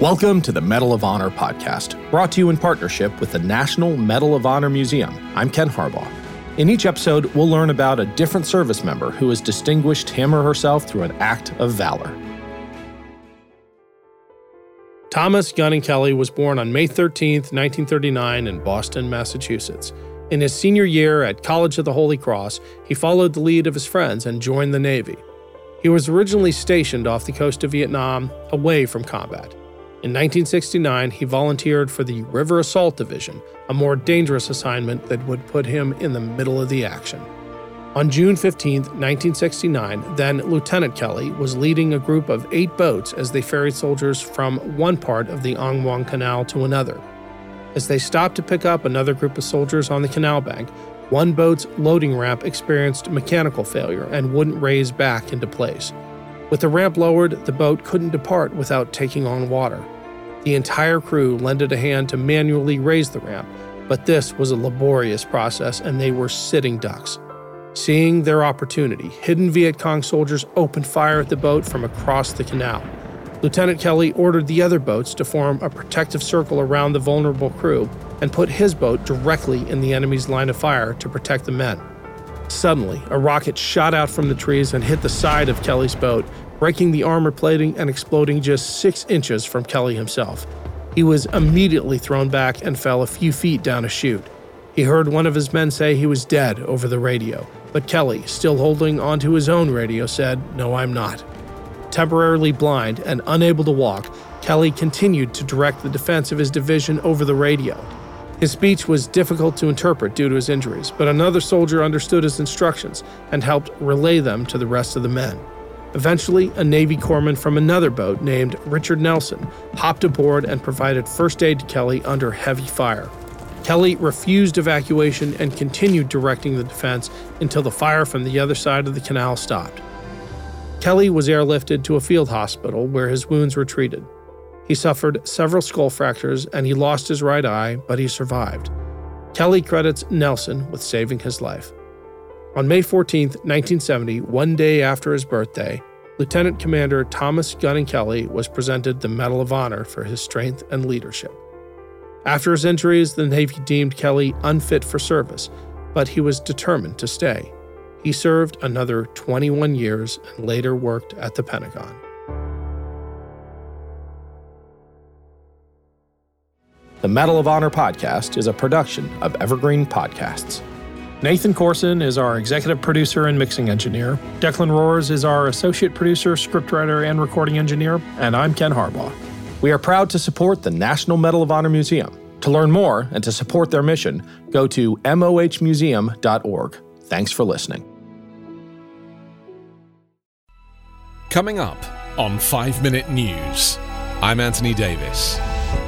Welcome to the Medal of Honor podcast, brought to you in partnership with the National Medal of Honor Museum. I'm Ken Harbaugh. In each episode, we'll learn about a different service member who has distinguished him or herself through an act of valor. Thomas Gunning Kelly was born on May 13, 1939, in Boston, Massachusetts. In his senior year at College of the Holy Cross, he followed the lead of his friends and joined the Navy. He was originally stationed off the coast of Vietnam, away from combat. In 1969, he volunteered for the River Assault Division, a more dangerous assignment that would put him in the middle of the action. On June 15, 1969, then Lieutenant Kelly was leading a group of eight boats as they ferried soldiers from one part of the Ong Muong Canal to another. As they stopped to pick up another group of soldiers on the canal bank, one boat's loading ramp experienced mechanical failure and wouldn't raise back into place. With the ramp lowered, the boat couldn't depart without taking on water. The entire crew lended a hand to manually raise the ramp, but this was a laborious process and they were sitting ducks. Seeing their opportunity, hidden Viet Cong soldiers opened fire at the boat from across the canal. Lieutenant Kelly ordered the other boats to form a protective circle around the vulnerable crew and put his boat directly in the enemy's line of fire to protect the men. Suddenly, a rocket shot out from the trees and hit the side of Kelly's boat, breaking the armor plating and exploding just six inches from Kelly himself. He was immediately thrown back and fell a few feet down a chute. He heard one of his men say he was dead over the radio, but Kelly, still holding onto his own radio, said, No, I'm not. Temporarily blind and unable to walk, Kelly continued to direct the defense of his division over the radio. His speech was difficult to interpret due to his injuries, but another soldier understood his instructions and helped relay them to the rest of the men. Eventually, a Navy corpsman from another boat named Richard Nelson hopped aboard and provided first aid to Kelly under heavy fire. Kelly refused evacuation and continued directing the defense until the fire from the other side of the canal stopped. Kelly was airlifted to a field hospital where his wounds were treated. He suffered several skull fractures and he lost his right eye, but he survived. Kelly credits Nelson with saving his life. On May 14, 1970, one day after his birthday, Lieutenant Commander Thomas Gunning Kelly was presented the Medal of Honor for his strength and leadership. After his injuries, the Navy deemed Kelly unfit for service, but he was determined to stay. He served another 21 years and later worked at the Pentagon. The Medal of Honor podcast is a production of Evergreen Podcasts. Nathan Corson is our executive producer and mixing engineer. Declan Roars is our associate producer, scriptwriter, and recording engineer. And I'm Ken Harbaugh. We are proud to support the National Medal of Honor Museum. To learn more and to support their mission, go to mohmuseum.org. Thanks for listening. Coming up on 5 Minute News, I'm Anthony Davis.